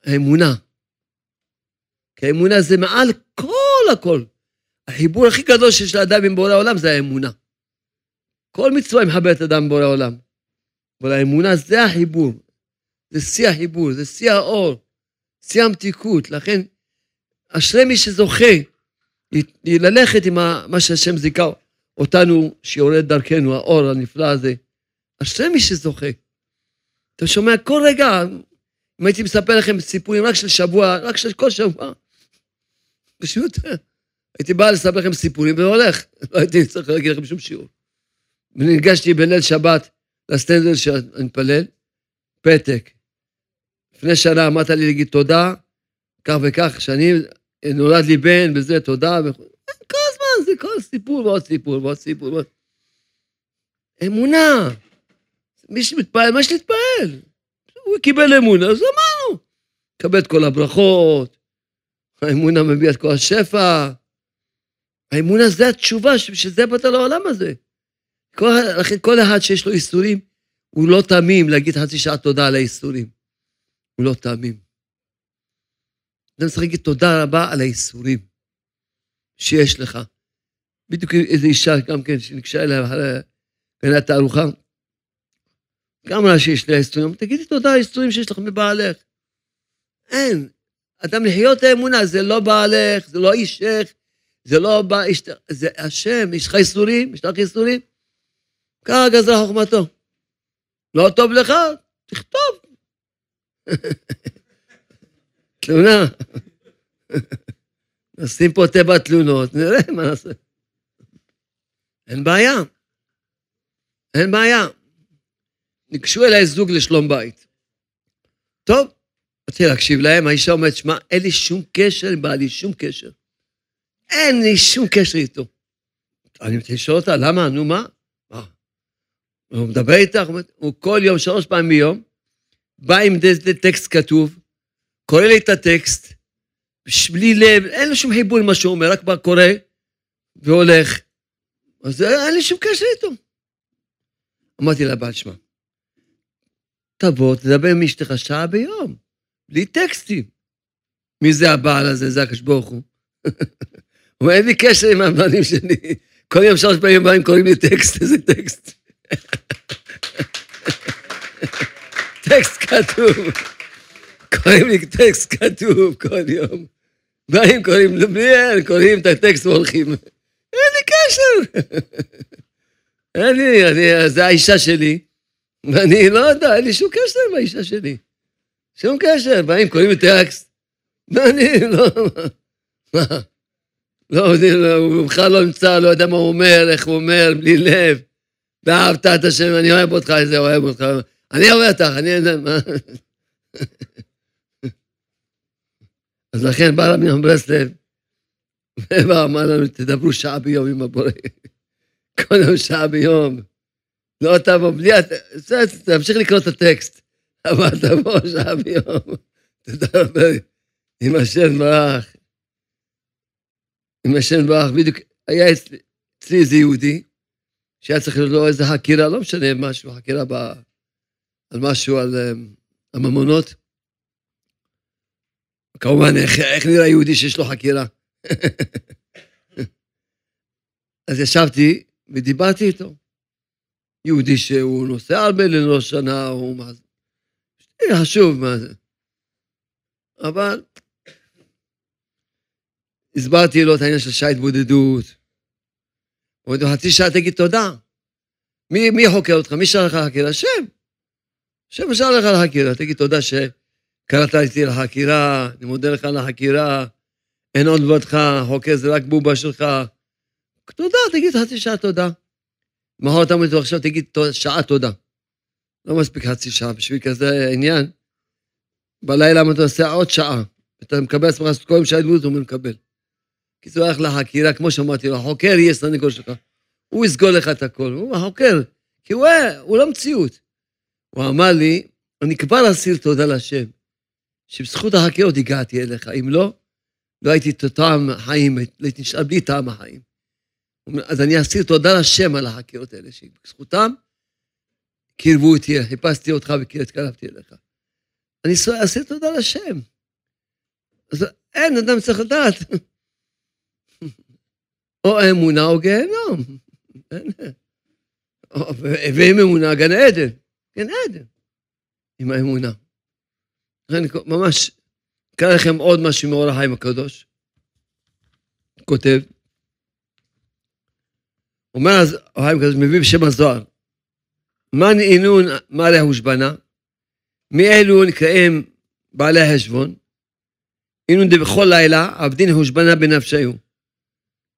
האמונה. כי האמונה זה מעל כל הכל. החיבור הכי גדול שיש לאדם עם בורא העולם זה האמונה. כל מצווה מחברת אדם עם בורא העולם. אבל האמונה זה החיבור. זה שיא החיבור, זה שיא האור, שיא המתיקות. לכן, אשרי מי שזוכה ללכת עם מה שהשם זיכה אותנו, שיורד דרכנו, האור הנפלא הזה. אשרי מי שזוכה. אתה שומע כל רגע, אם הייתי מספר לכם סיפורים רק של שבוע, רק של כל שבוע, פשוט הייתי בא לספר לכם סיפורים והולך, [laughs] לא הייתי צריך להגיד לכם שום שיעור. וניגשתי בליל שבת לסטנדל שאני מתפלל, פתק. לפני שנה אמרת לי להגיד תודה, כך וכך, שאני, נולד לי בן וזה, תודה. כל הזמן זה כל סיפור ועוד סיפור ועוד סיפור. ועוד... אמונה. מי שמתפעל, מה שתתפעל. הוא קיבל אמונה, אז אמרנו. קבל את כל הברכות, האמונה מביאה את כל השפע. האמונה זה התשובה, שזה באת לעולם הזה. כל, לכן כל אחד שיש לו איסורים, הוא לא תמים להגיד חצי שעה תודה על האיסורים. הוא לא תמים. אדם צריך להגיד תודה רבה על האיסורים שיש לך. בדיוק איזו אישה גם כן, שניגשה אליה אחרי גנת הארוחה, גם אמרה שיש לי איסורים, תגידי תודה על האיסורים שיש לך מבעלך. אין. אדם לחיות האמונה, זה לא בעלך, זה לא אישך, זה לא בא, זה השם, יש לך איסורים, יש לך איסורים, ככה גזרה חוכמתו. לא טוב לך, תכתוב. תלונה. נשים פה תיבת תלונות, נראה מה נעשה. אין בעיה. אין בעיה. ניגשו אליי זוג לשלום בית. טוב, רציתי להקשיב להם, האישה אומרת, שמע, אין לי שום קשר עם בעלי, שום קשר. אין לי שום קשר איתו. אני מתחיל לשאול אותה, למה? נו, מה? מה? הוא מדבר איתך, הוא כל יום, שלוש פעמים ביום, בא עם טקסט כתוב, קורא לי את הטקסט, בלי לב, אין לו שום חיבור למה שהוא אומר, רק בא קורא והולך. אז אין לי שום קשר איתו. אמרתי לבעל, שמע, תבוא, תדבר עם אשתך שעה ביום, בלי טקסטים. מי זה הבעל הזה? זה הקדוש ברוך הוא. [laughs] הוא אומר, אין לי קשר עם הבעלים שלי. כל יום שלוש פעמים באים קוראים לי טקסט, איזה טקסט. טקסט כתוב. קוראים לי טקסט כתוב כל יום. באים, קוראים, בלי אין, קוראים את הטקסט והולכים. אין לי קשר. אין לי, אני, זה האישה שלי, ואני לא יודע, אין לי שום קשר עם האישה שלי. שום קשר, באים, קוראים לי טקסט. ואני לא... מה? לא, הוא בכלל לא נמצא, לא יודע מה הוא אומר, איך הוא אומר, בלי לב. ואהבת את השם, אני אוהב אותך, איזה אוהב אותך. אני אוהב אותך, אני יודע מה. אז לכן בא רבי ברסלב, ובא אמר לנו, תדברו שעה ביום עם הבורא. כל יום שעה ביום. לא תבוא בלי... תמשיך לקרוא את הטקסט. אבל תבוא שעה ביום, תדבר עם השם ברח. עם השם ברח, בדיוק, היה אצלי איזה יהודי, שהיה צריך לו איזה חקירה, לא משנה משהו, חקירה ב, על משהו, על um, הממונות. כמובן, איך, איך נראה יהודי שיש לו חקירה? [laughs] אז ישבתי ודיברתי איתו. יהודי שהוא נוסע הרבה ללא שנה, הוא מה זה. חשוב מה זה. אבל הסברתי לו את העניין של שעה התבודדות. לו, חצי שעה תגיד תודה. מי, מי חוקר אותך? מי שלח לך לחקירה? השם. השם שלח לך לחקירה. תגיד תודה שקראת איתי לחקירה, אני מודה לך על החקירה, אין עוד לבדך, חוקר זה רק בובה שלך. תודה, תגיד חצי שעה תודה. מחר אתה אומר עכשיו תגיד שעה תודה. לא מספיק חצי שעה, בשביל כזה עניין. בלילה אתה עושה עוד שעה, אתה מקבל עצמך כל יום שעה דמות, הוא מקבל. כי זה הולך לחקירה, כמו שאמרתי לו, החוקר יהיה סנגור שלך. הוא יסגור לך את הכל, הוא החוקר, כי הוא, הוא לא מציאות. הוא אמר לי, אני כבר אסיר תודה להשם, שבזכות החקירות הגעתי אליך, אם לא, לא הייתי את טעם החיים, הייתי נשאר בלי טעם החיים. אז אני אסיר תודה להשם על החקירות האלה, שבזכותם קירבו אותי, חיפשתי אותך והתקרבתי אליך. אני אסיר תודה להשם. אז אין, אדם צריך לדעת. או אמונה או גיהנום. ועם אמונה, גן עדן. גן עדן. עם האמונה. אני ממש אקרא לכם עוד משהו מאור החיים הקדוש. כותב, אומר אז החיים הקדוש, מביא בשם הזוהר, מן אינון מעלה הושבנה, מי אלו נקראים בעלי החשבון, אינון דבכל לילה עבדין הושבנה בנפשיו.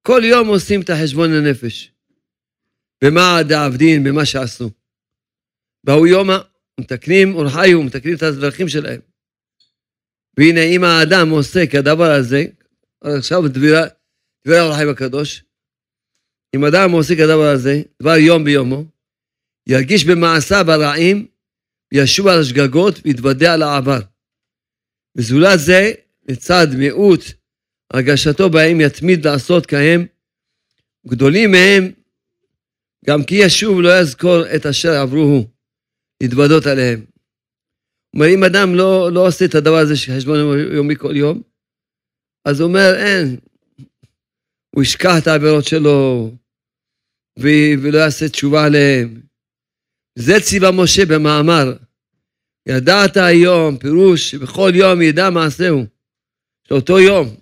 כל יום עושים את החשבון לנפש. במה דעבדין, במה שעשו. באו יומא, מתקנים אורחיו, מתקנים את הדרכים שלהם. והנה, אם האדם עושה כדבר הזה, עכשיו דבירה, דבירה אורחיים הקדוש, אם אדם עושה כדבר הזה, דבר יום ביומו, ירגיש במעשיו הרעים, ישוב על השגגות ויתוודע על העבר. וזולת זה, לצד מיעוט הרגשתו בהם יתמיד לעשות כהם, גדולים מהם, גם כי ישוב לא יזכור את אשר עברוהו, להתוודות עליהם. אומר, אם אדם לא, לא עושה את הדבר הזה של חשבון יומי כל יום, אז הוא אומר, אין, הוא ישכח את העבירות שלו, ולא יעשה תשובה עליהם. זה ציווה משה במאמר. ידעת היום, פירוש שבכל יום ידע מעשהו, של אותו יום.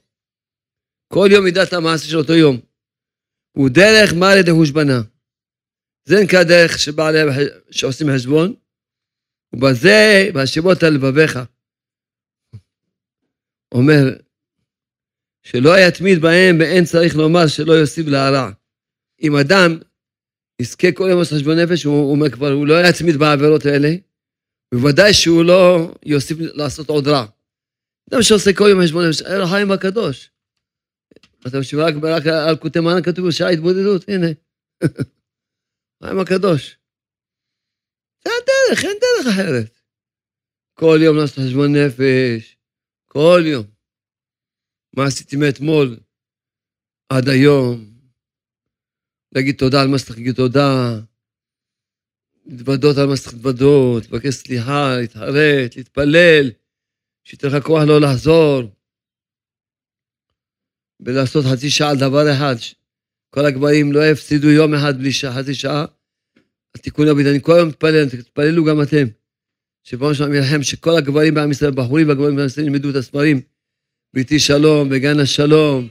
כל יום את המעשה של אותו יום. הוא דרך מעלה דהושבנה. זה נקרא דרך שבעלי, שעושים חשבון, ובזה, בהשיבות על לבביך. אומר, שלא יתמיד בהם, ואין צריך לומר שלא יוסיף להרע. אם אדם יזכה כל יום לעשות חשבון נפש, הוא אומר כבר, הוא לא יתמיד בעבירות האלה, בוודאי שהוא לא יוסיף לעשות עוד רע. אדם שעושה כל יום חשבון נפש, היה לו חיים הקדוש. אתה חושב רק, על כותב מנה כתוב שעה התבודדות, הנה. [laughs] חיים הקדוש. זה הדרך, אין דרך אחרת. כל יום לעשות חשבון נפש, כל יום. מה עשיתי מאתמול עד היום? להגיד תודה על מה שצריך להגיד תודה, להתוודות על מה שצריך להתוודות, לבקש סליחה, להתחרט, להתפלל, שייתן לך כוח לא לחזור, ולעשות חצי שעה על דבר אחד. כל הגברים לא הפסידו יום אחד בלי שעה, חצי שעה. התיקון הביט, אני כל היום מתפלל, תתפללו גם אתם. שבואו שם ילחם שכל הגברים בעם ישראל, בחורים והגברים בעם ישראל ילמדו את הספרים. ביתי שלום, בגן השלום.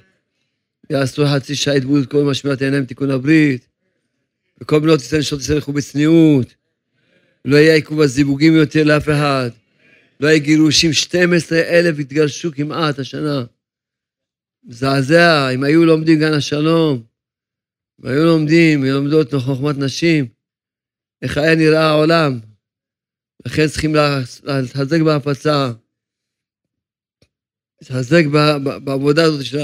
יעשו חצי שעה התבודדות כל משמעת העיניים תיקון הברית. וכל בנות ישראל נשות ישראל ילכו בצניעות. לא יהיה עיכוב הזיווגים יותר לאף אחד. לא יהיה גירושים, 12 אלף התגרשו כמעט השנה. מזעזע, אם היו לומדים גן השלום, אם היו לומדים, לומדות חוכמת נשים, איך היה נראה העולם. לכן צריכים להתחזק בהפצה, להתחזק בעבודה הזאת של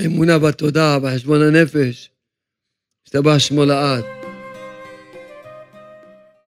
האמונה בתודה, בחשבון הנפש. השתבח שמו לעד.